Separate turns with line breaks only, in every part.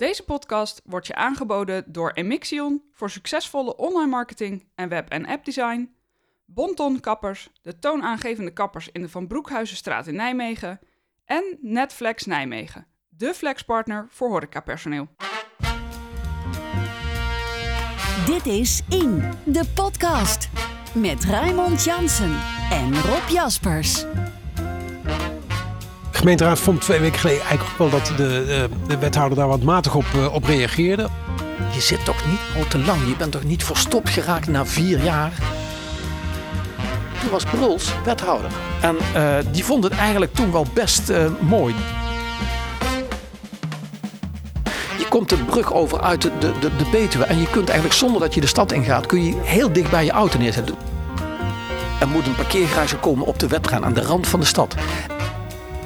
Deze podcast wordt je aangeboden door Emixion voor succesvolle online marketing en web- en appdesign, Bonton Kappers, de toonaangevende kappers in de Van Broekhuizenstraat in Nijmegen en Netflex Nijmegen, de flexpartner voor horecapersoneel.
Dit is In, de podcast. Met Raymond Jansen en Rob Jaspers.
Gemeenteraad vond twee weken geleden eigenlijk ook wel dat de, de, de wethouder daar wat matig op, uh, op reageerde.
Je zit toch niet al te lang, je bent toch niet verstopt geraakt na vier jaar? Toen was Bruls wethouder. En uh, die vond het eigenlijk toen wel best mooi. Je komt de brug over uit de, de, de, Betuwe en je kunt eigenlijk zonder dat je de stad ingaat, kun je heel dicht bij je auto neerzetten. Er moet een parkeergarage komen op de wetgaan aan de rand van de stad.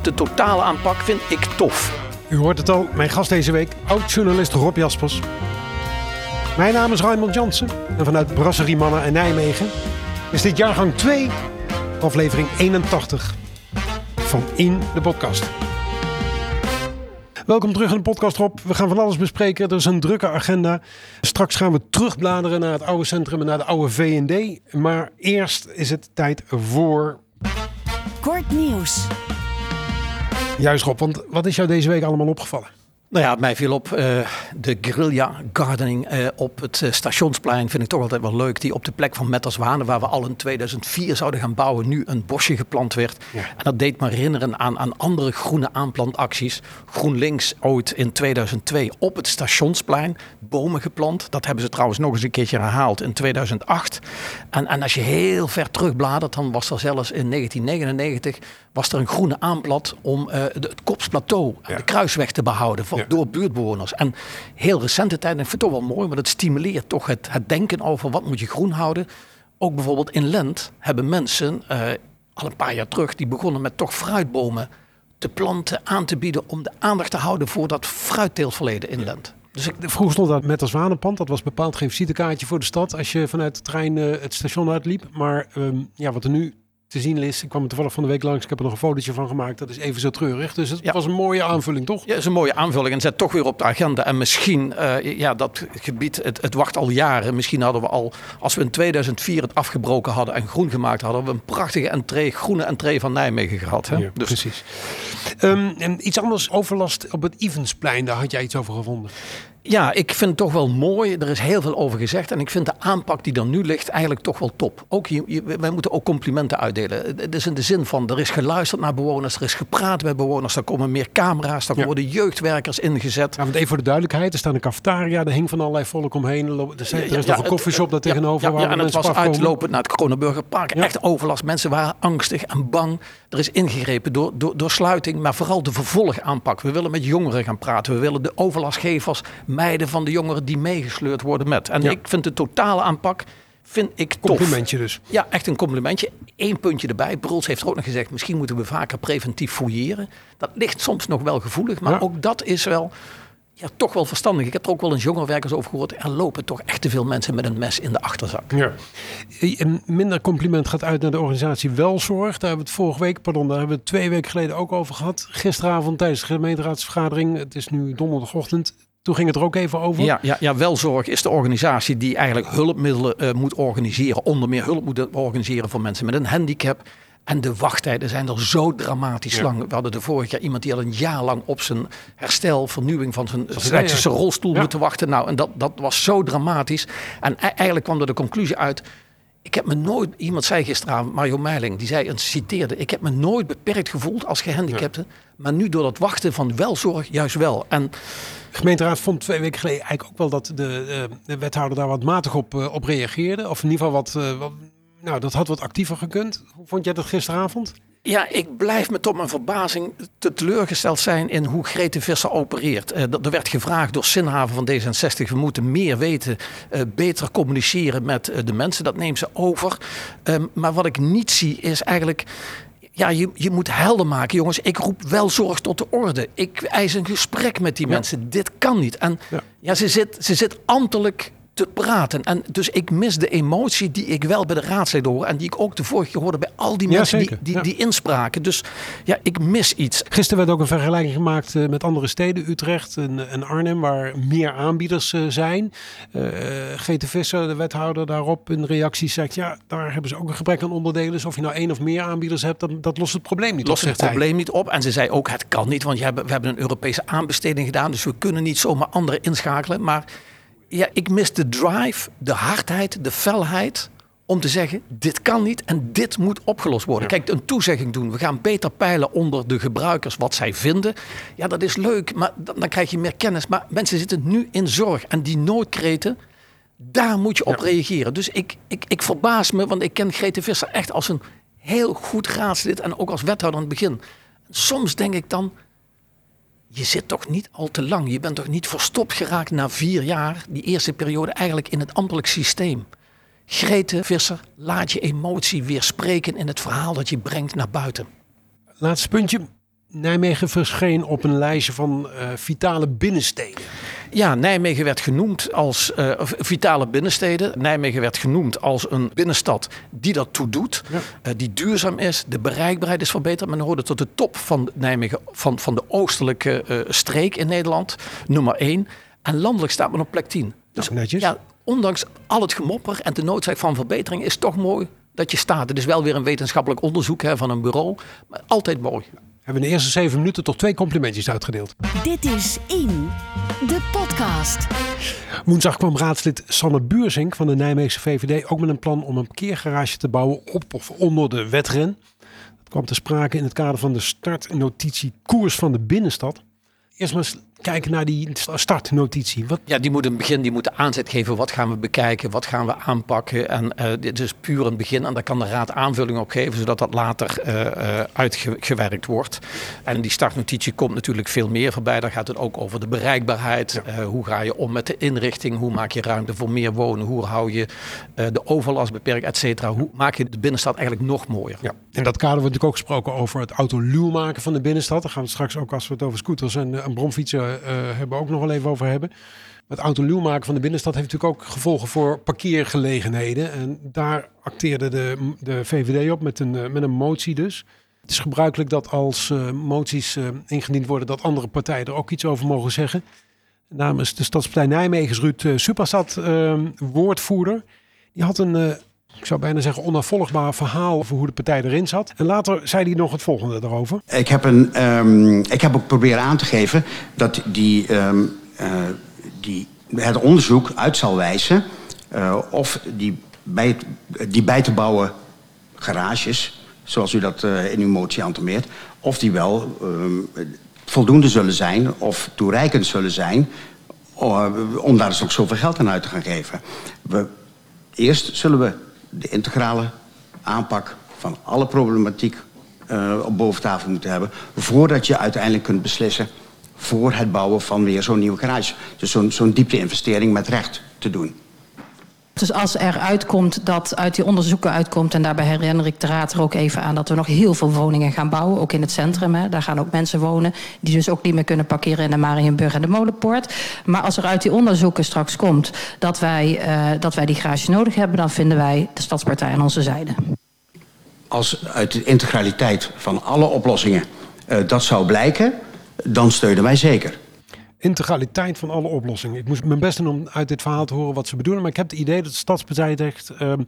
De totale aanpak vind ik tof.
U hoort het al, mijn gast deze week, oud-journalist Rob Jaspers. Mijn naam is Raymond Jansen en vanuit Brasserie Mannen en Nijmegen is dit jaargang 2, aflevering 81 van In de Podcast. Welkom terug in de podcast, Rob. We gaan van alles bespreken. Er is een drukke agenda. Straks gaan we terugbladeren naar het oude centrum en naar de oude V&D. Maar eerst is het tijd voor...
Kort nieuws.
Juist Rob, want wat is jou deze week allemaal opgevallen?
Nou ja, mij viel op uh, de guerrilla gardening uh, op het uh, stationsplein. Vind ik toch altijd wel leuk. Die op de plek van Metterswanen, waar we al in 2004 zouden gaan bouwen, nu een bosje geplant werd. Ja. En dat deed me herinneren aan, aan andere groene aanplantacties. GroenLinks ooit in 2002 op het stationsplein bomen geplant. Dat hebben ze trouwens nog eens een keertje herhaald in 2008. En, en als je heel ver terugbladert, dan was er zelfs in 1999 was er een groene aanplat om het Kopsplateau, ja. de kruisweg te behouden. Voor, ja. door buurtbewoners. En heel recente tijd, ik vind het toch wel mooi, want het stimuleert toch het, het denken over wat moet je groen houden. Ook bijvoorbeeld in Lent hebben mensen uh, al een paar jaar terug, die begonnen met toch fruitbomen te planten, aan te bieden om de aandacht te houden voor dat fruitteeltverleden in Lent.
Dus ik vroeg stond dat met als Zwanenpand. Dat was bepaald geen visitekaartje voor de stad als je vanuit de trein uh, het station uitliep. Maar um, ja, wat er nu te zien is. Ik kwam er toevallig van de week langs. Ik heb er nog een fotootje van gemaakt. Dat is even zo treurig. Dus het ja. was een mooie aanvulling, toch?
Ja, het is een mooie aanvulling. En zet toch weer op de agenda. En misschien, uh, ja, dat gebied, het, het, wacht al jaren. Misschien hadden we al, als we in 2004 het afgebroken hadden en groen gemaakt hadden, we een prachtige entree, groene entree van Nijmegen gehad. Hè?
Ja, dus. Precies. Um, en iets anders, overlast op het Evensplein. Daar had jij iets over gevonden.
Ja, ik vind het toch wel mooi. Er is heel veel over gezegd. En ik vind de aanpak die er nu ligt eigenlijk toch wel top. Ook je, wij moeten ook complimenten uitdelen. Het is in de zin van, er is geluisterd naar bewoners. Er is gepraat met bewoners. Er komen meer camera's. Er ja. worden jeugdwerkers ingezet.
Ja, want even voor de duidelijkheid. Er staat een cafetaria. Er hing van allerlei volk omheen. Er, zijn, er is nog een koffieshop daar tegenover.
Ja, ja, en het was uitlopend naar het Kronenburgerpark. Echt overlast. Mensen waren angstig en bang. Er is ingegrepen door, door, door sluiting. Maar vooral de vervolgaanpak. We willen met jongeren gaan praten. We willen de overlastgevers meiden van de jongeren die meegesleurd worden met. En ja. ik vind de totale aanpak vind ik tof.
Complimentje dus.
Ja, echt een complimentje. Eén puntje erbij. Bruls heeft er ook nog gezegd, misschien moeten we vaker preventief fouilleren. Dat ligt soms nog wel gevoelig, maar ja. ook dat is wel ja, toch wel verstandig. Ik heb er ook wel eens jongerenwerkers over gehoord. Er lopen toch echt te veel mensen met een mes in de achterzak.
Ja. Een minder compliment gaat uit naar de organisatie Welzorg. Daar hebben we het vorige week, pardon, daar hebben we het twee weken geleden ook over gehad. Gisteravond tijdens de gemeenteraadsvergadering. Het is nu donderdagochtend. Toen ging het er ook even over.
Ja, ja, ja Welzorg is de organisatie die eigenlijk hulpmiddelen uh, moet organiseren. Onder meer hulp moet organiseren voor mensen met een handicap. En de wachttijden zijn er zo dramatisch ja. lang. We hadden de vorig jaar iemand die al een jaar lang op zijn herstel, vernieuwing van zijn elektrische rolstoel ja. moeten wachten. Nou, en dat, dat was zo dramatisch. En eigenlijk kwam er de conclusie uit. Ik heb me nooit, iemand zei gisteravond, Mario Meiling, die zei en citeerde: Ik heb me nooit beperkt gevoeld als gehandicapte. Ja. Maar nu door dat wachten van welzorg, juist wel. En
gemeenteraad vond twee weken geleden eigenlijk ook wel dat de, de wethouder daar wat matig op, uh, op reageerde. Of in ieder geval wat, uh, wat, nou, dat had wat actiever gekund. Hoe vond jij dat gisteravond?
Ja, ik blijf me tot mijn verbazing te teleurgesteld zijn in hoe Grete Visser opereert. Er werd gevraagd door Sinhaven van D66, we moeten meer weten, beter communiceren met de mensen. Dat neemt ze over. Um, maar wat ik niet zie is eigenlijk ja, je, je moet helder maken, jongens. Ik roep wel zorg tot de orde. Ik eis een gesprek met die ja. mensen. Dit kan niet. En ja, ja ze, zit, ze zit ambtelijk te praten. En dus ik mis de emotie die ik wel bij de raadsleden hoor. En die ik ook de vorige keer hoorde bij al die
Ja,
mensen die, die,
Ja.
die inspraken. Dus ja, ik mis iets.
Gisteren werd ook een vergelijking gemaakt eh, met andere steden, Utrecht en, en Arnhem, waar meer aanbieders eh, zijn. Eh GT Visser, de wethouder daarop, in reactie zegt, ja, daar hebben ze ook een gebrek aan onderdelen. Dus of je nou één of meer aanbieders hebt, dat, dat lost het probleem niet.
Lost
op,
het
zegt hij.
probleem niet op. En ze zei ook, het kan niet, want je hebben- we hebben een Europese aanbesteding gedaan. Dus we kunnen niet zomaar anderen inschakelen. Maar ja, ik mis de drive, de hardheid, de felheid om te zeggen, dit kan niet en dit moet opgelost worden. Kijk, een toezegging doen. We gaan beter peilen onder de gebruikers wat zij vinden. Ja, dat is leuk, maar dan, dan krijg je meer kennis. Maar mensen zitten nu in zorg. En die noodkreten, daar moet je op reageren. Dus ik, ik, ik verbaas me, want ik ken Grete Visser echt als een heel goed raadslid. En ook als wethouder aan het begin. Soms denk ik dan, je zit toch niet al te lang. Je bent toch niet verstopt geraakt na vier jaar, die eerste periode, eigenlijk in het ambtelijk systeem. Grete Visser, laat je emotie weer spreken in het verhaal dat je brengt naar buiten.
Laatste puntje. Nijmegen verscheen op een lijstje van eh, vitale binnensteden.
Ja, Nijmegen werd genoemd als eh, vitale binnensteden. Nijmegen werd genoemd als een binnenstad die dat toe doet.
Ja.
eh, die duurzaam is. De bereikbaarheid is verbeterd. Men hoorde tot de top van Nijmegen, van, van de oostelijke eh, streek in Nederland. Nummer 1. En landelijk staat men op plek 10. Dus
Nou, netjes.
ja, ondanks al het gemopper en de noodzaak van verbetering is het toch mooi dat je staat. Het is wel weer een wetenschappelijk onderzoek hè, van een bureau. Maar altijd mooi.
Hebben we in de eerste zeven minuten toch twee complimentjes uitgedeeld.
Dit is In,
Woensdag kwam raadslid Sanne Buurzink van de Nijmeegse VVD ook met een plan om een parkeergarage te bouwen op of onder de wedren. Dat kwam te sprake in het kader van de startnotitie koers van de binnenstad. Eerst maar eens kijken naar die startnotitie. Wat,
Ja, die moet een begin, die moet de aanzet geven. Wat gaan we bekijken? Wat gaan we aanpakken? En eh, dit is puur een begin. En daar kan de raad aanvulling op geven, zodat dat later eh, eh, uitgewerkt wordt. En die startnotitie komt natuurlijk veel meer voorbij. Daar gaat het ook over de bereikbaarheid. Hoe ga je om met de inrichting? Hoe maak je ruimte voor meer wonen? Hoe hou je de overlast beperkt, et cetera? Hoe maak je de binnenstad eigenlijk nog mooier?
ja. In dat kader wordt natuurlijk ook gesproken over het autoluw maken van de binnenstad. Daar gaan we straks ook als we het over scooters en, en bromfietsen eh, hebben ook nog wel even over hebben. Het autoluw maken van de binnenstad heeft natuurlijk ook gevolgen voor parkeergelegenheden. En daar acteerde de, de VVD op met een, eh, met een motie dus. Het is gebruikelijk dat als eh, moties eh, ingediend worden dat andere partijen er ook iets over mogen zeggen. Namens de Stadspartij Nijmegens Ruud eh, Superstad, eh, woordvoerder. Die had een, eh, ik zou bijna zeggen, onafvolgbaar verhaal over hoe de partij erin zat. En later zei hij nog het volgende daarover.
Ik heb, een, ehm, ik heb ook proberen aan te geven dat die, ehm, eh, die, het onderzoek uit zal wijzen eh, of die bij, die bij te bouwen garages, zoals u dat eh, in uw motie aantomeert, of die wel ehm, voldoende zullen zijn of toereikend zullen zijn om daar dus ook zoveel geld aan uit te gaan geven. We, eerst zullen we de integrale aanpak van alle problematiek eh, op boven tafel moeten hebben... voordat je uiteindelijk kunt beslissen voor het bouwen van weer zo'n nieuwe garage. Dus zo'n zo'n diepte-investering met recht te doen.
Dus als er uitkomt dat uit die onderzoeken uitkomt, en daarbij herinner ik de raad er ook even aan dat we nog heel veel woningen gaan bouwen, ook in het centrum. Hè. Daar gaan ook mensen wonen die dus ook niet meer kunnen parkeren in de Marienburg en de Molenpoort. Maar als er uit die onderzoeken straks komt dat wij, eh, dat wij die garage nodig hebben, dan vinden wij de Stadspartij aan onze zijde.
Als uit de integraliteit van alle oplossingen eh, dat zou blijken, dan steunen wij zeker.
Integraliteit van alle oplossingen. Ik moest mijn best doen om uit dit verhaal te horen wat ze bedoelen. Maar ik heb het idee dat de Stadspartij zegt... ehm,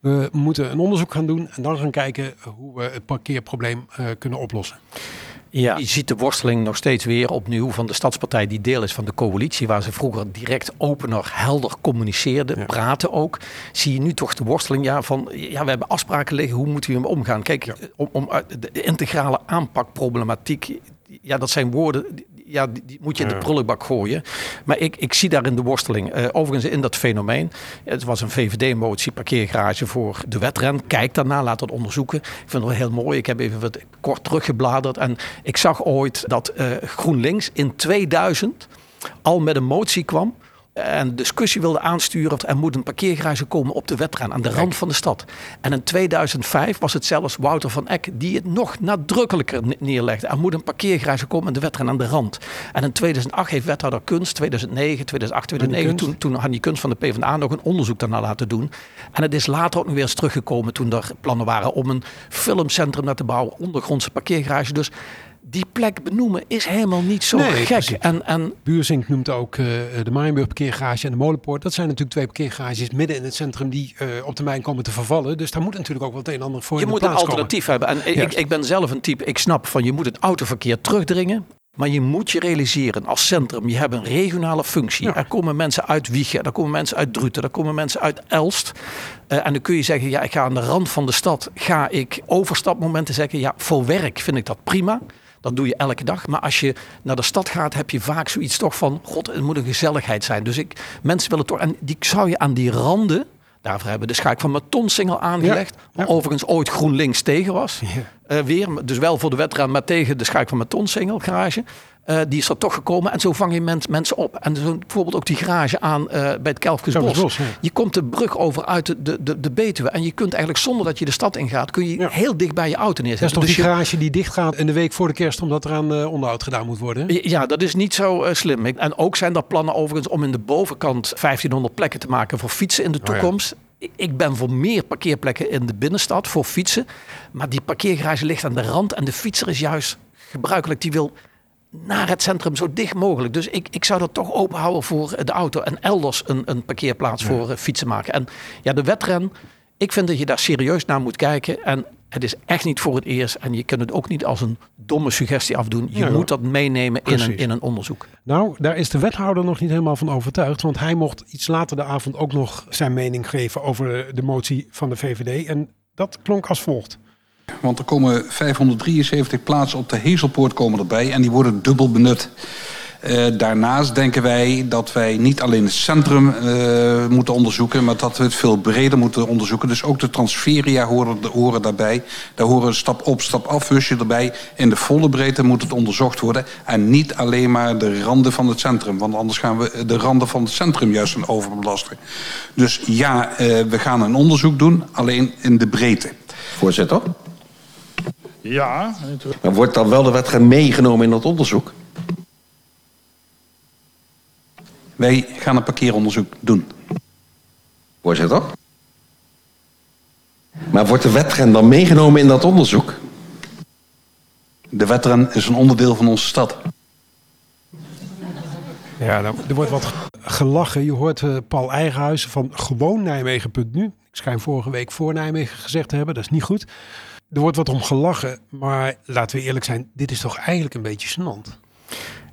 we moeten een onderzoek gaan doen en dan gaan kijken hoe we het parkeerprobleem eh, kunnen oplossen.
Ja. Je ziet de worsteling nog steeds weer opnieuw van de Stadspartij die deel is van de coalitie, waar ze vroeger direct opener, helder communiceerden,
Ja.
praten ook. Zie je nu toch de worsteling ja, van, ja, we hebben afspraken liggen, hoe moeten we hem omgaan? Kijk, om, om uit de integrale aanpakproblematiek, ja, dat zijn woorden, ja, die, die moet je in de prullenbak gooien. Maar ik, ik zie daarin de worsteling. Eh, overigens in dat fenomeen, het was een VVD-motie, parkeergarage voor de wedren. Kijk daarna, laat dat onderzoeken. Ik vind het wel heel mooi. Ik heb even wat kort teruggebladerd en ik zag ooit dat eh, GroenLinks in 2000 al met een motie kwam een discussie wilde aansturen. Er moet een parkeergarage komen op de wedren aan de rand van de stad. En in 2005 was het zelfs Wouter van Eck die het nog nadrukkelijker neerlegde. Er moet een parkeergarage komen aan de wedren aan de rand. En in 2008 heeft wethouder Kunst, 2009, 2008, 2009, toen, toen had die Kunst van de PvdA nog een onderzoek daarna laten doen. En het is later ook nog weer eens teruggekomen toen er plannen waren om een filmcentrum te bouwen, ondergrondse parkeergarage. Dus die plek benoemen is helemaal niet zo gek.
En, en Buurzink noemt ook uh, de Maaienburg parkeergarage en de Molenpoort. Dat zijn natuurlijk twee parkeergarages midden in het centrum die uh, op termijn komen te vervallen. Dus daar moet natuurlijk ook wat een en ander voor
Je
moet
een alternatief hebben. En ik, ik ben zelf een type, ik snap van je moet het autoverkeer terugdringen. Maar je moet je realiseren als centrum, je hebt een regionale functie. Er komen mensen uit Wiegen, er komen mensen uit Druten, er komen mensen uit Elst. Uh, en dan kun je zeggen, ja, ik ga aan de rand van de stad, ga ik overstapmomenten zeggen. Ja, voor werk vind ik dat prima. Dat doe je elke dag. Maar als je naar de stad gaat, heb je vaak zoiets toch van... God, het moet een gezelligheid zijn. Dus ik, mensen willen toch... En die zou je aan die randen... Daarvoor hebben we de schaak van Matonsingel aangelegd. Ja, Overigens ooit GroenLinks tegen was. Ja. Uh, weer, dus wel voor de wedstrijd, maar tegen de schaak van Matonsingel garage. Uh, die is er toch gekomen. En zo vang je mensen op. En zo bijvoorbeeld ook die garage aan uh, bij het Kelfkesbos. Ja. Je komt de brug over uit de, de, de, de Betuwe. En je kunt eigenlijk zonder dat je de stad ingaat... kun je ja. heel dicht bij je auto neerzetten.
Dat is toch
dus
die garage die dicht gaat in de week voor de kerst... omdat er aan uh, onderhoud gedaan moet worden?
Ja, dat is niet zo slim. En ook zijn er plannen overigens om in de bovenkant... 1500 plekken te maken voor fietsen in de toekomst. Oh ik ben voor meer parkeerplekken in de binnenstad voor fietsen. Maar die parkeergarage ligt aan de rand. En de fietser is juist gebruikelijk. Die wil naar het centrum zo dicht mogelijk. Dus ik, ik zou dat toch open houden voor de auto. En elders een, een parkeerplaats voor uh, fietsen maken. En ja, de wedren. Ik vind dat je daar serieus naar moet kijken. En het is echt niet voor het eerst. En je kunt het ook niet als een domme suggestie afdoen. Je ja, moet dat meenemen in een, in een onderzoek.
Nou, daar is de wethouder nog niet helemaal van overtuigd. Want hij mocht iets later de avond ook nog zijn mening geven over de motie van de VVD. En dat klonk als volgt.
Want er komen 573 plaatsen op de Hezelpoort komen erbij en die worden dubbel benut. Uh, daarnaast denken wij dat wij niet alleen het centrum uh, moeten onderzoeken... maar dat we het veel breder moeten onderzoeken. Dus ook de transferia horen, daarbij. Daar horen stap op, stap af husje erbij. In de volle breedte moet het onderzocht worden. En niet alleen maar de randen van het centrum. Want anders gaan we de randen van het centrum juist een overbelasten. Dus ja, uh, we gaan een onderzoek doen, alleen in de breedte.
Voorzitter?
Ja.
Maar wordt dan wel de wet meegenomen in dat onderzoek?
Wij gaan een parkeeronderzoek doen.
Voorzitter? Maar wordt de wetren dan meegenomen in dat onderzoek?
De wetren is een onderdeel van onze stad.
Ja, nou, er wordt wat gelachen. Je hoort uh, Paul Eigenhuizen van gewoon Nijmegen.nu. Ik schijn vorige week voor Nijmegen gezegd te hebben. Dat is niet goed. Er wordt wat om gelachen. Maar laten we eerlijk zijn. Dit is toch eigenlijk een beetje gênant.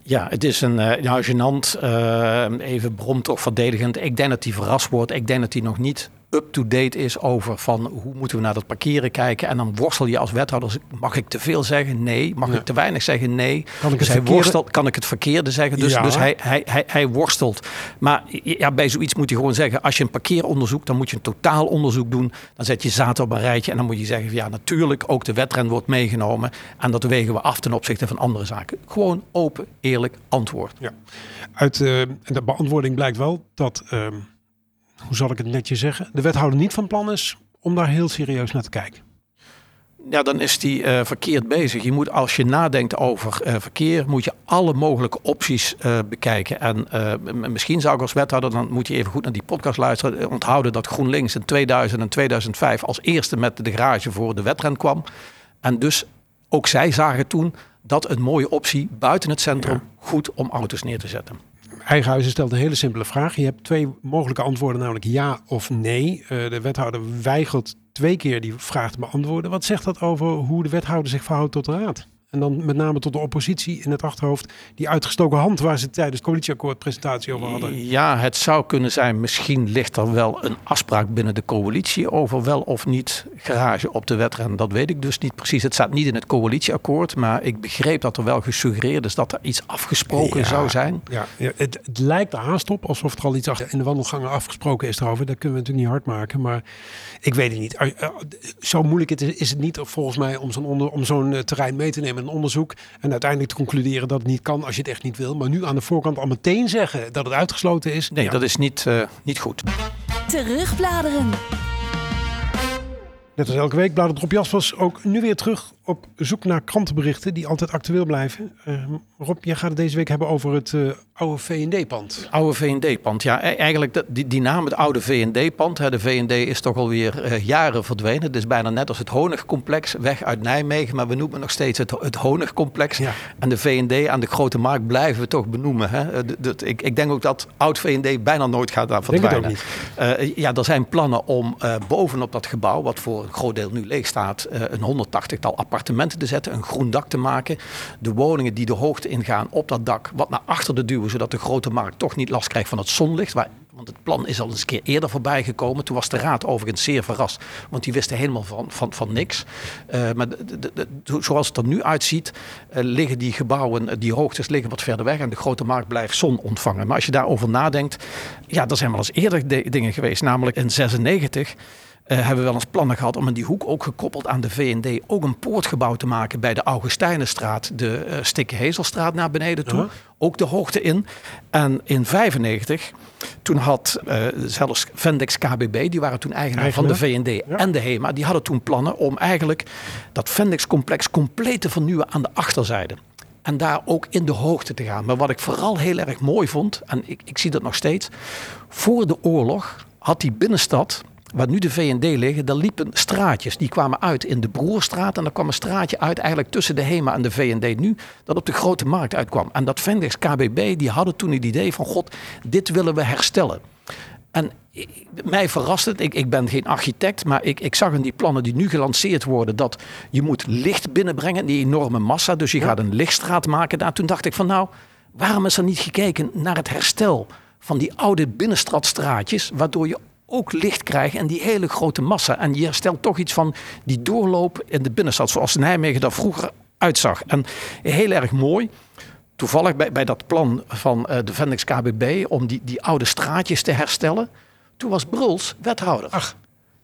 Ja, het is een uh, nou, gênant, uh, even bromt of verdedigend. Ik denk dat hij verrast wordt. Ik denk dat hij nog niet up-to-date is over van hoe moeten we naar dat parkeren kijken. En dan worstel je als wethouder. Mag ik te veel zeggen? Nee. Mag ja. ik te weinig zeggen? Nee.
Kan ik
dus
het,
worstelt, kan ik het verkeerde zeggen? Dus,
Ja.
dus hij, hij, hij, hij worstelt. Maar ja, bij zoiets moet je gewoon zeggen: als je een parkeeronderzoek, dan moet je een totaalonderzoek doen. Dan zet je zaad op een rijtje en dan moet je zeggen: ja, natuurlijk, ook de wetren wordt meegenomen. En dat wegen we af ten opzichte van andere zaken. Gewoon open, eerlijk antwoord.
Ja. Uit uh, de beantwoording blijkt wel dat. Uh, hoe zal ik het netjes zeggen, de wethouder niet van plan is om daar heel serieus naar te kijken.
Ja, dan is die uh, verkeerd bezig. Je moet, als je nadenkt over uh, verkeer, moet je alle mogelijke opties uh, bekijken. En misschien zou ik als wethouder, dan moet je even goed naar die podcast luisteren, onthouden dat GroenLinks in 2000 en 2005 als eerste met de garage voor de wedren kwam. En dus ook zij zagen toen dat een mooie optie buiten het centrum ja. goed om auto's neer te zetten.
Eigenhuizen stelt een hele simpele vraag. Je hebt twee mogelijke antwoorden, namelijk ja of nee. Uh, de wethouder weigert twee keer die vraag te beantwoorden. Wat zegt dat over hoe de wethouder zich verhoudt tot de raad? En dan met name tot de oppositie in het achterhoofd. Die uitgestoken hand waar ze tijdens het coalitieakkoord presentatie over hadden.
Ja, het zou kunnen zijn. Misschien ligt er wel een afspraak binnen de coalitie over wel of niet garage op de wetren. Dat weet ik dus niet precies. Het staat niet in het coalitieakkoord. Maar ik begreep dat er wel gesuggereerd is dat er iets afgesproken
ja,
zou zijn.
Ja, ja het, het, lijkt er haast op alsof er al iets in de wandelgangen afgesproken is erover. Dat kunnen we natuurlijk niet hard maken. Maar ik weet het niet. Zo moeilijk is het niet volgens mij om zo'n, om zo'n terrein mee te nemen met een onderzoek. En uiteindelijk te concluderen dat het niet kan als je het echt niet wil. Maar nu aan de voorkant al meteen zeggen dat het uitgesloten is.
Nee,
ja,
dat is niet, eh, niet goed.
Terugbladeren.
Net als elke week bladert Rob Jaspers ook nu weer terug op zoek naar krantenberichten die altijd actueel blijven. Eh, Rob, jij gaat het deze week hebben over het eh, oude V&D-pand.
Oude V&D-pand. Ja, e- eigenlijk dat- die, die naam, het oude V&D-pand. hè, De V&D is toch alweer eh, jaren verdwenen. Het is bijna net als het Honigcomplex, weg uit Nijmegen. Maar we noemen nog steeds het, het Honigcomplex.
Ja.
En de V&D aan de Grote Markt blijven we toch benoemen. Hè? Eh, ik, ik denk ook dat oud V&D bijna nooit gaat daar
Denk het ook
verdwijnen. Eh, ja, er zijn plannen om bovenop dat gebouw, wat voor een groot deel nu leeg staat, een 180-tal appartementen te zetten, een groen dak te maken. De woningen die de hoogte ingaan op dat dak, wat naar achter te duwen, zodat de grote markt toch niet last krijgt van het zonlicht. Want het plan is al eens een keer eerder voorbij gekomen. Toen was de raad overigens zeer verrast, want die wisten helemaal van, van, van niks. Eh, maar zoals het er nu uitziet, eh, liggen die gebouwen, eh, die hoogtes liggen wat verder weg en de grote markt blijft zon ontvangen. Maar als je daarover nadenkt, ja, er zijn wel eens eerder de- dingen geweest, namelijk in 96. Eh, hebben we wel eens plannen gehad om in die hoek ook gekoppeld aan de V&D ook een poortgebouw te maken bij de Augustijnenstraat, de uh, Stikke Hezelstraat naar beneden toe. Ook de hoogte in. En in 95, toen had eh, zelfs Vendex KBB, die waren toen eigenaar van de
Ja.
en de HEMA, die hadden toen plannen om eigenlijk dat Vendex-complex compleet te vernieuwen aan de achterzijde. En daar ook in de hoogte te gaan. Maar wat ik vooral heel erg mooi vond, en ik, ik zie dat nog steeds. Voor de oorlog had die binnenstad, waar nu de V&D liggen, daar liepen straatjes. Die kwamen uit in de Broerstraat. En daar kwam een straatje uit eigenlijk tussen de HEMA en de V&D nu. Dat op de Grote Markt uitkwam. En dat Vendex KBB, die hadden toen het idee van... God, dit willen we herstellen. En mij verrast het, ik, ik ben geen architect, maar ik, ik zag in die plannen die nu gelanceerd worden dat je moet licht binnenbrengen, die enorme massa. Dus je gaat een lichtstraat maken daar. Toen dacht ik van nou, waarom is er niet gekeken naar het herstel van die oude binnenstadstraatjes, waardoor je ook licht krijgt en die hele grote massa. En je herstelt toch iets van die doorloop in de binnenstad, zoals Nijmegen daar vroeger uitzag. En heel erg mooi toevallig bij, bij dat plan van eh, de Vendex KBB om die, die oude straatjes te herstellen. Toen was Bruls wethouder.
Ach.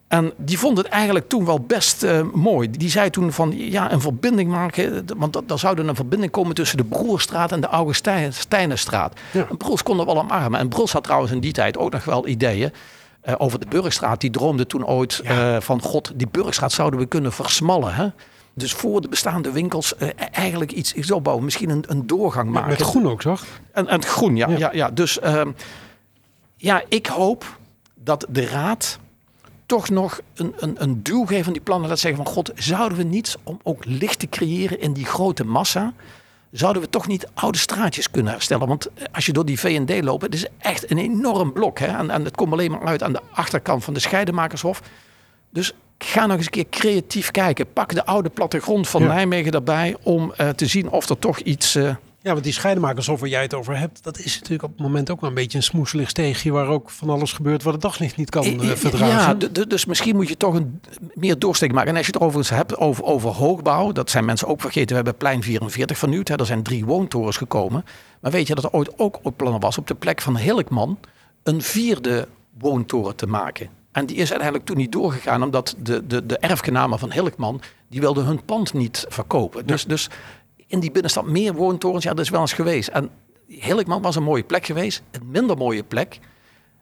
En die vond het eigenlijk toen wel best eh, mooi. Die zei toen van ja, een verbinding maken. Want dat, er zou er een verbinding komen tussen de Broerstraat en de Augustijnenstraat.
Ja.
En Bruls kon er wel omarmen. En Bruls had trouwens in die tijd ook nog wel ideeën. Eh, over de Burgstraat. Die droomde toen ooit eh, van god, die Burgstraat zouden we kunnen versmallen. Hè? Dus voor de bestaande winkels eh, eigenlijk iets, iets opbouwen. Misschien een, een doorgang maken.
met groen ook, zag?
En, en het groen, ja.
Ja.
ja. Ja, Dus ehm, ja, ik hoop dat de raad toch nog een, een, een duw geeft aan die plannen. Dat zeggen van god, zouden we niet om ook licht te creëren in die grote massa... Zouden we toch niet oude straatjes kunnen herstellen? Want als je door die V&D loopt, het is echt een enorm blok. Hè? En, en het komt alleen maar uit aan de achterkant van de Scheidemakershof. Dus ga nog eens een keer creatief kijken. Pak de oude plattegrond van
Ja.
Nijmegen daarbij om eh, te zien of er toch iets... eh,
Ja, want die scheidemakers waar jij het over hebt, dat is natuurlijk op het moment ook wel een beetje een smoeselig steegje waar ook van alles gebeurt wat het daglicht niet kan eh, verdragen.
Ja, dus misschien moet je toch een meer doorsteek maken. En als je het overigens hebt over, over hoogbouw, dat zijn mensen ook vergeten. We hebben plein 44 vernieuwd. Hè. Er zijn drie woontorens gekomen. Maar weet je dat er ooit ook op plannen was op de plek van Hilkman een vierde woontoren te maken? En die is uiteindelijk toen niet doorgegaan, omdat de, de, de erfgenamen van Hilkman, die wilden hun pand niet verkopen. Dus, dus in die binnenstad meer woontorens, ja, dat is wel eens geweest. En Hilkman was een mooie plek geweest. Een minder mooie plek,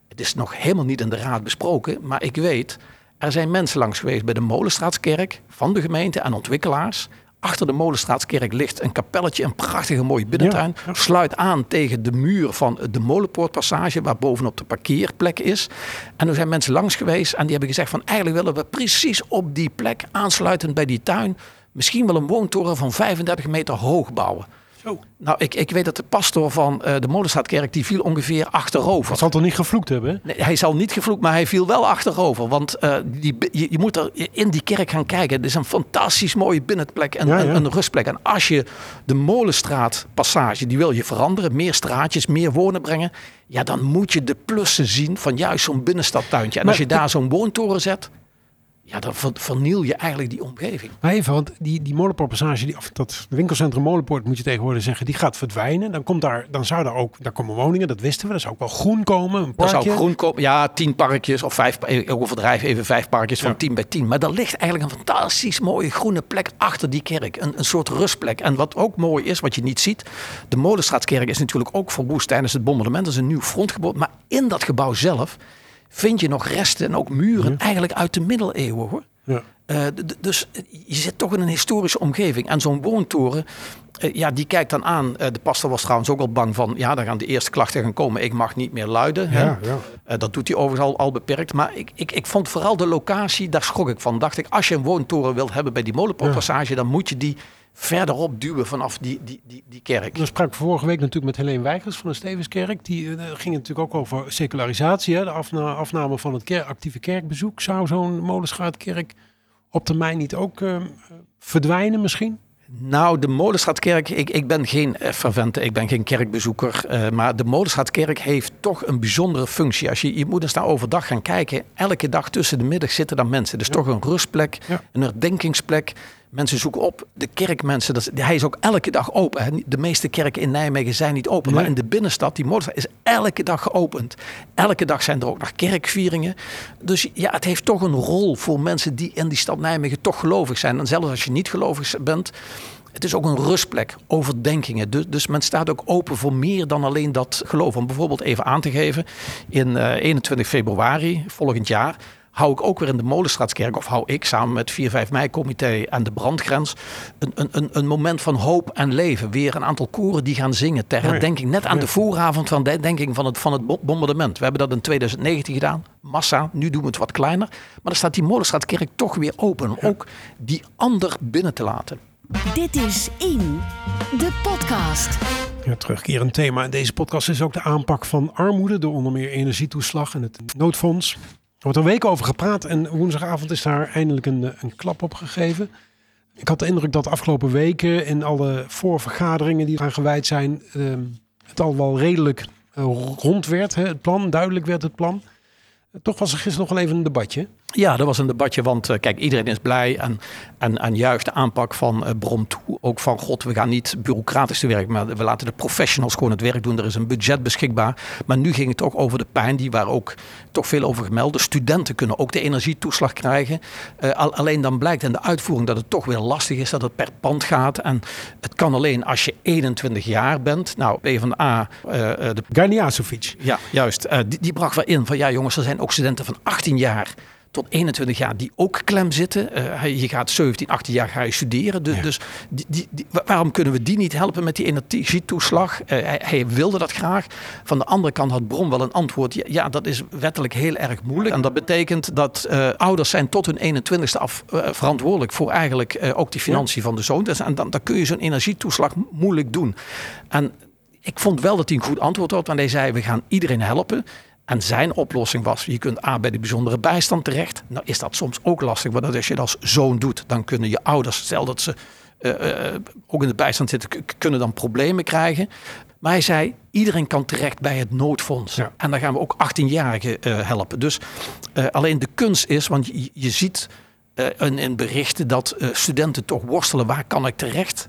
het is nog helemaal niet in de raad besproken, maar ik weet, er zijn mensen langs geweest bij de Molenstraatskerk van de gemeente en ontwikkelaars. Achter de Molenstraatskerk ligt een kapelletje, een prachtige mooie binnentuin. Sluit aan tegen de muur van de Molenpoortpassage, waar bovenop de parkeerplek is. En er zijn mensen langs geweest en die hebben gezegd van eigenlijk willen we precies op die plek, aansluitend bij die tuin, misschien wel een woontoren van 35 meter hoog bouwen.
Zo.
Nou, ik, ik weet dat de pastor van eh, de Molenstraatkerk, die viel ongeveer achterover.
Dat zal toch niet gevloekt hebben? hè?
Nee, hij zal niet gevloekt, maar hij viel wel achterover. Want eh, die, je, je moet er in die kerk gaan kijken. Het is een fantastisch mooie binnenplek en
Ja, ja.
Een, een rustplek. En als je de Molenstraatpassage, die wil je veranderen. Meer straatjes, meer wonen brengen. Ja, dan moet je de plussen zien van juist zo'n binnenstadtuintje. En
Maar
als je daar zo'n woontoren zet. Ja, dan ver- verniel je eigenlijk die omgeving.
Maar even, want die, die molenpoortpassage, die, of dat winkelcentrum Molenpoort moet je tegenwoordig zeggen, die gaat verdwijnen. Dan, komt daar, dan zou daar ook, daar komen woningen, dat wisten we. Er zou ook wel groen komen, een
Er
parkje.
zou groen komen, ja, tien parkjes of vijf, eh, ook overdrijf even vijf parkjes van. 10 bij 10. Maar er ligt eigenlijk een fantastisch mooie groene plek achter die kerk. Een, een soort rustplek. En wat ook mooi is, wat je niet ziet, de Molenstraatskerk is natuurlijk ook verwoest tijdens het bombardement. Dat is een nieuw frontgebouw. Maar in dat gebouw zelf vind je nog resten en ook muren eigenlijk uit de middeleeuwen hoor.
Ja.
Eh, dus je zit toch in een historische omgeving. En zo'n woontoren, eh, ja, die kijkt dan aan. Eh, de pastor was trouwens ook al bang van, ja, dan gaan de eerste klachten gaan komen. Ik mag niet meer luiden. hè.
Ja, ja.
Eh, dat doet hij overigens al, al beperkt. Maar ik, ik, ik vond vooral de locatie, daar schrok ik van. Dacht ik, als je een woontoren wilt hebben bij die molenpoortpassage, dan moet je die verderop duwen vanaf die, die, die, die kerk.
Dan sprak ik vorige week natuurlijk met Helene Weigers van de Stevenskerk. Die eh, ging het natuurlijk ook over secularisatie. Hè? De afna- afname van het ker- actieve kerkbezoek. Zou zo'n molenstraatkerk op termijn niet ook eh, verdwijnen misschien?
Nou, de Molenstraatkerk, ik, ik ben geen eh, fervente, ik ben geen kerkbezoeker. eh, maar de Molenstraatkerk heeft toch een bijzondere functie. Als je, je moet eens daar overdag gaan kijken. Elke dag tussen de middag zitten daar mensen. Is toch een rustplek,
Ja.
een herdenkingsplek. Mensen zoeken op. De kerkmensen, dat is, hij is ook elke dag open. De meeste kerken in Nijmegen zijn niet open. Maar in de binnenstad, die Molenstraat, is elke dag geopend. Elke dag zijn er ook nog kerkvieringen. Dus ja, het heeft toch een rol voor mensen die in die stad Nijmegen toch gelovig zijn. En zelfs als je niet gelovig bent, het is ook een rustplek, overdenkingen. Dus, dus men staat ook open voor meer dan alleen dat geloof. Om bijvoorbeeld even aan te geven, in eh, 21 februari volgend jaar hou ik ook weer in de Molenstraatskerk, of hou ik samen met 4-5 mei-comité en de brandgrens, een, een, een, een moment van hoop en leven. Weer een aantal koren die gaan zingen ter herdenking. Net aan de vooravond van de herdenking van het, van het bo- bombardement. We hebben dat in 2019 gedaan, massa. Nu doen we het wat kleiner. Maar dan staat die Molenstraatkerk toch weer open. Om ook die ander binnen te laten.
Dit is In, de podcast.
Ja, terugkerend thema in deze podcast is ook de aanpak van armoede door onder meer energietoeslag en het noodfonds. Er wordt er weken over gepraat en woensdagavond is daar eindelijk een, eh, een klap op gegeven. Ik had de indruk dat de afgelopen weken in alle voorvergaderingen die eraan gewijd zijn, ehm, het al wel redelijk eh, rond werd, hè, het plan, duidelijk werd het plan. Toch was er gisteren nog wel even een debatje.
Ja, dat was een debatje, want eh, kijk, iedereen is blij en, en, en juist de aanpak van eh, Brom toe. Ook van, god, we gaan niet bureaucratisch te werk, maar we laten de professionals gewoon het werk doen. Er is een budget beschikbaar. Maar nu ging het toch over de pijn, die waar ook toch veel over gemeld. De studenten kunnen ook de energietoeslag krijgen. Eh, al- alleen dan blijkt in de uitvoering dat het toch weer lastig is, dat het per pand gaat. En het kan alleen als je 21 jaar bent. Nou, PvdA, eh de
Garniasovic.
ja, juist. Die, die bracht wel in van ja jongens, er zijn ook studenten van 18 jaar tot 21 jaar die ook klem zitten. Eh, je gaat 17, 18 jaar ga je studeren. Dus, dus die, die, die- wa- waarom kunnen we die niet helpen met die energietoeslag? Eh, hij, hij wilde dat graag. Van de andere kant had Bron wel een antwoord. Ja, ja, dat is wettelijk heel erg moeilijk. En dat betekent dat eh, ouders zijn tot hun 21ste af verantwoordelijk voor eigenlijk ook die financiën van de zoon. Dus, en dan, dan kun je zo'n energietoeslag mo- moeilijk doen. En ik vond wel dat hij een goed antwoord had. Want hij zei, we gaan iedereen helpen. En zijn oplossing was, je kunt A bij de bijzondere bijstand terecht. Nou is dat soms ook lastig. Want als je dat als zoon doet, dan kunnen je ouders, stel dat ze eh, eh, ook in de bijstand zitten, kunnen dan problemen krijgen. Maar hij zei, iedereen kan terecht bij het noodfonds.
Ja.
En dan gaan we ook 18-jarigen eh, helpen. Dus alleen de kunst is, want je, je ziet in, in berichten dat studenten toch worstelen. Waar kan ik terecht?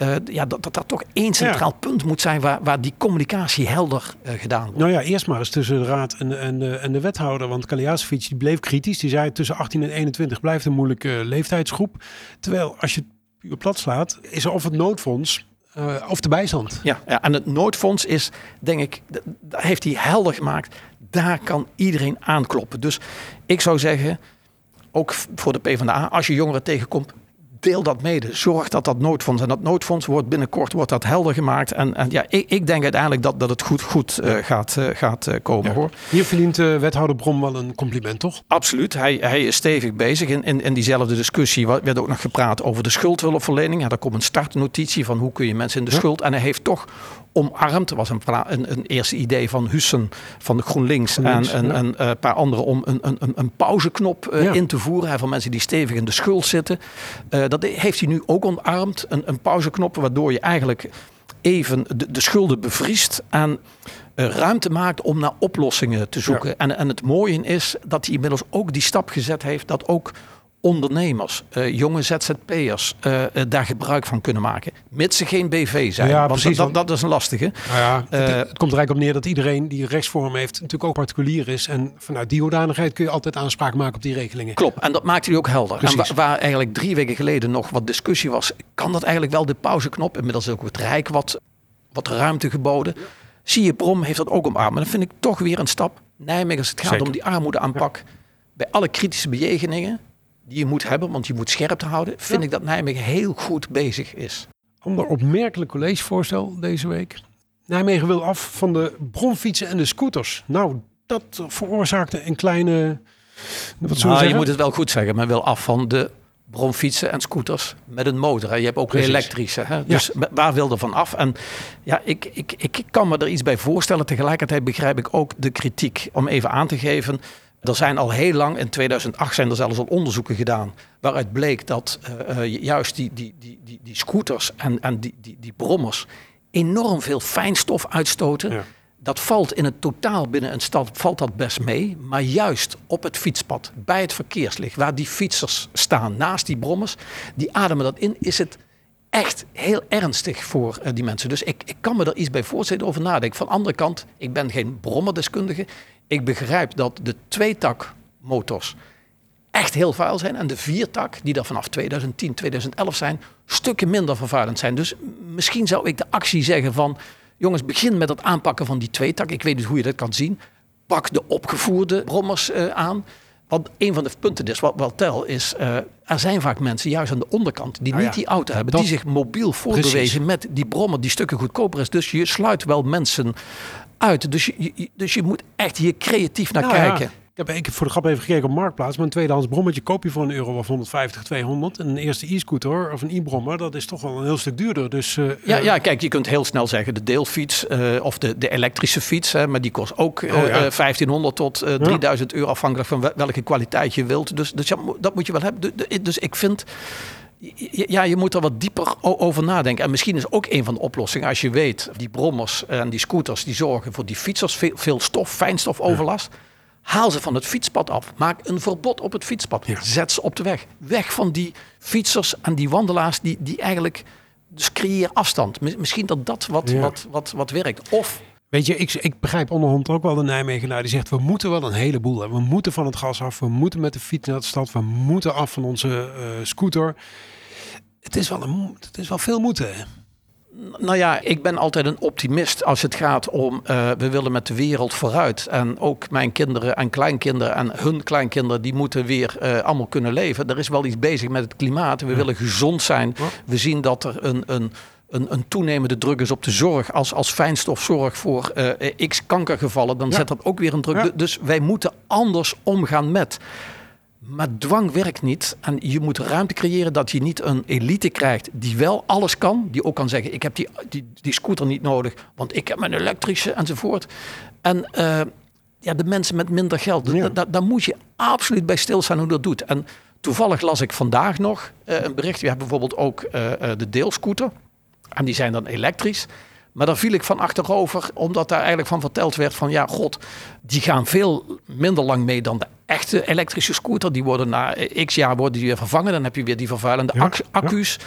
Eh, ja, dat, dat dat toch één centraal punt moet zijn waar, waar die communicatie helder eh, gedaan wordt.
Nou ja, eerst maar eens tussen de raad en, en, de, en de wethouder. Want Kaliasovic die bleef kritisch. Die zei tussen 18 en 21 blijft een moeilijke leeftijdsgroep. Terwijl als je het puur plat slaat, is er of het noodfonds eh, of de bijstand.
Ja, ja, en het noodfonds is, denk ik, d- daar heeft hij helder gemaakt. Daar kan iedereen aankloppen. Dus ik zou zeggen, ook voor de PvdA, als je jongeren tegenkomt, deel dat mede. Zorg dat dat noodfonds, en dat noodfonds wordt binnenkort wordt dat helder gemaakt. En, en ja, ik, ik denk uiteindelijk dat, dat het goed, goed eh, gaat, eh, gaat eh, komen hoor.
Hier verdient wethouder Brom wel een compliment, toch?
Absoluut, hij, hij is stevig bezig. In, in, in diezelfde discussie werd ook nog gepraat over de schuldhulpverlening. Ja, daar komt een startnotitie van hoe kun je mensen in de
Ja.
schuld. En hij heeft toch omarmd. Er was een, een, een eerste idee van Hussen van de GroenLinks,
GroenLinks,
en,
ja.
eh, een paar anderen om een, een, een, pauzeknop eh,
Ja.
in te voeren. hè, Voor mensen die stevig in de schuld zitten. Eh, dat heeft hij nu ook omarmd. Een, een pauzeknop waardoor je eigenlijk even de, de schulden bevriest. En ruimte maakt om naar oplossingen te zoeken. En, en het mooie is dat hij inmiddels ook die stap gezet heeft dat ook ondernemers, eh, jonge ZZP'ers uh, daar gebruik van kunnen maken. Mits ze geen BV zijn. Ja, want precies. Dat, dat, is een lastige.
Nou ja, het, het, komt er eigenlijk op neer dat iedereen die rechtsvorm heeft natuurlijk ook particulier is. En vanuit die hoedanigheid kun je altijd aanspraak maken op die regelingen.
Klopt, en dat maakt hij ook helder. Precies. En waar eigenlijk drie weken geleden nog wat discussie was, kan dat eigenlijk wel de pauzeknop? Inmiddels ook het Rijk wat, wat ruimte geboden. Zie je, Brom heeft dat ook omarmd. En dat vind ik toch weer een stap. Nijmegen, als het gaat om die armoedeaanpak. Ja. Bij alle kritische bejegeningen die je moet hebben, want je moet scherp te houden, vind ik dat Nijmegen heel goed bezig is.
Ander opmerkelijk collegevoorstel deze week. Nijmegen wil af van de bronfietsen en de scooters. Nou, dat veroorzaakte een kleine.
Wat nou, je moet het wel goed zeggen, maar wil af van de bronfietsen en scooters met een motor. Je hebt ook Precies. elektrische. Hè? Dus waar wil er van af? En ja, ik, ik, ik kan me er iets bij voorstellen. Tegelijkertijd begrijp ik ook de kritiek. Om even aan te geven. Er zijn al heel lang, in 2008 zijn er zelfs al onderzoeken gedaan. waaruit bleek dat uh, juist die, die, die, die, die scooters en, en die, die, die brommers. enorm veel fijnstof uitstoten. Dat valt in het totaal binnen een stad valt dat best mee. Maar juist op het fietspad, bij het verkeerslicht, waar die fietsers staan naast die brommers, die ademen dat in, is het echt heel ernstig voor uh, die mensen. Dus ik, ik kan me er iets bij voorstellen over nadenken. Van de andere kant, ik ben geen brommerdeskundige. Ik begrijp dat de tweetakmotors echt heel vuil zijn. En de viertak, die er vanaf 2010, 2011 zijn, stukken minder vervuilend zijn. Dus misschien zou ik de actie zeggen van... jongens, begin met het aanpakken van die tweetak. Ik weet niet hoe je dat kan zien. Pak de opgevoerde brommers uh, aan. Want een van de punten is, wat wel tel, is... Uh, er zijn vaak mensen, juist aan de onderkant, die nou niet die auto hebben. Die zich mobiel voortbewegen met die brommer die stukken goedkoper is. Dus je sluit wel mensen uit. Dus je, dus je moet echt hier creatief naar nou kijken.
Ik heb één keer voor de grap even gekeken op Marktplaats. Maar een tweedehands brommetje koop je voor een euro of 150, 200. En een eerste e-scooter of een e-brommer, dat is toch wel een heel stuk duurder. Dus, uh,
ja, ja, kijk, je kunt heel snel zeggen de deelfiets uh, of de, de elektrische fiets. Hè, maar die kost ook uh, oh, ja. 1500 tot 3000 euro afhankelijk van welke kwaliteit je wilt. Dus, dus ja, dat moet je wel hebben. Dus ik vind ja, je moet er wat dieper over nadenken. En misschien is ook een van de oplossingen, als je weet, die brommers en die scooters, die zorgen voor die fietsers veel, veel stof, fijnstofoverlast. Ja. Haal ze van het fietspad af. Maak een verbod op het fietspad. Zet ze op de weg. Weg van die fietsers en die wandelaars die, die eigenlijk... Dus creëer afstand. Misschien dat dat wat, wat, wat, wat werkt. Of
Weet je, ik, ik begrijp onderhand ook wel de Nijmegenaar die zegt... we moeten wel een heleboel hebben. We moeten van het gas af. We moeten met de fiets naar de stad. We moeten af van onze uh, scooter. Het is wel, een, het is wel veel moeten.
Nou ja, ik ben altijd een optimist als het gaat om uh, we willen met de wereld vooruit. En ook mijn kinderen en kleinkinderen en hun kleinkinderen, die moeten weer uh, allemaal kunnen leven. Er is wel iets bezig met het klimaat. We willen gezond zijn. We zien dat er een, een, een, een toenemende druk is op de zorg. Als, als fijnstof zorgt voor uh, x kankergevallen, dan zet dat ook weer een druk. Ja. Dus wij moeten anders omgaan met. Maar dwang werkt niet. En je moet ruimte creëren dat je niet een elite krijgt die wel alles kan. Die ook kan zeggen, ik heb die, die, die scooter niet nodig, want ik heb mijn elektrische enzovoort. En uh, ja, de mensen met minder geld, ja. daar moet je absoluut bij stilstaan hoe dat doet. En toevallig las ik vandaag nog uh, een bericht. Je hebt bijvoorbeeld ook uh, de deelscooter. En die zijn dan elektrisch. Maar daar viel ik van achterover, omdat daar eigenlijk van verteld werd van ja, god, die gaan veel minder lang mee dan de echte elektrische scooter. Die worden na x jaar worden die weer vervangen. Dan heb je weer die vervuilende ja, accu's.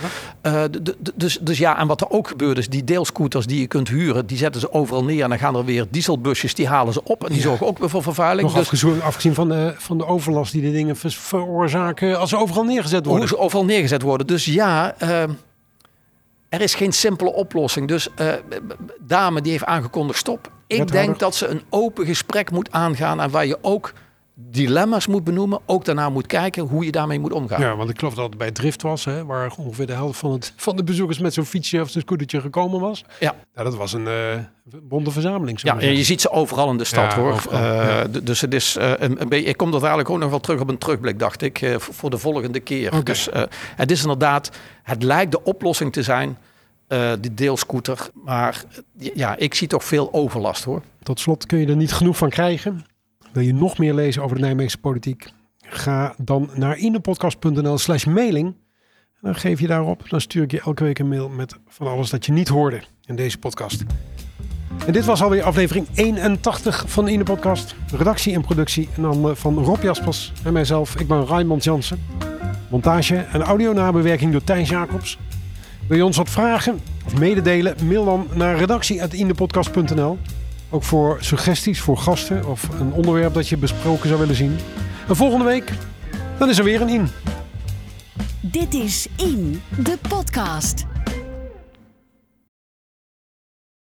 Ja, uh, dus, dus ja, en wat er ook gebeurt is, die deelscooters die je kunt huren, die zetten ze overal neer. En dan gaan er weer dieselbusjes, die halen ze op. En die zorgen ook weer voor vervuiling.
Nog dus, afgezien van de, van de overlast die de dingen veroorzaken als ze overal neergezet worden.
Hoe ze overal neergezet worden. Dus ja... Uh, er is geen simpele oplossing. Dus uh, dame die heeft aangekondigd stop. Ik denk dat ze een open gesprek moet aangaan en waar je ook dilemma's moet benoemen, ook daarna moet kijken hoe je daarmee moet omgaan.
Ja, want ik geloof dat het bij Drift was, hè, waar ongeveer de helft van, het, van de bezoekers met zo'n fietsje of zo'n scootertje gekomen was.
Ja.
Nou, dat was een uh, bonte verzameling.
Ja, en je ziet ze overal in de stad ja, hoor. Overal, uh, ja. Dus het is uh, een, een beetje. Ik kom er eigenlijk ook nog wel terug op een terugblik, dacht ik, voor de volgende keer. Okay. Dus het is inderdaad, het lijkt de oplossing te zijn. die deelscooter. Maar ja, ik zie toch veel overlast hoor.
Tot slot kun je er niet genoeg van krijgen. Wil je nog meer lezen over de Nijmeegse politiek? Ga dan naar inepodcast.nl slash mailing. Dan geef je daarop. Dan stuur ik je elke week een mail met van alles dat je niet hoorde in deze podcast. En dit was alweer aflevering 81 van de Podcast. Redactie en productie en dan van Rob Jaspers en mijzelf. Ik ben Raymond Jansen. Montage en audio-nabewerking door Thijs Jacobs. Wil je ons wat vragen of mededelen? Mail dan naar redactie.indepodcast.nl. Ook voor suggesties voor gasten of een onderwerp dat je besproken zou willen zien. En volgende week, dan is er weer een in.
Dit is In, de podcast.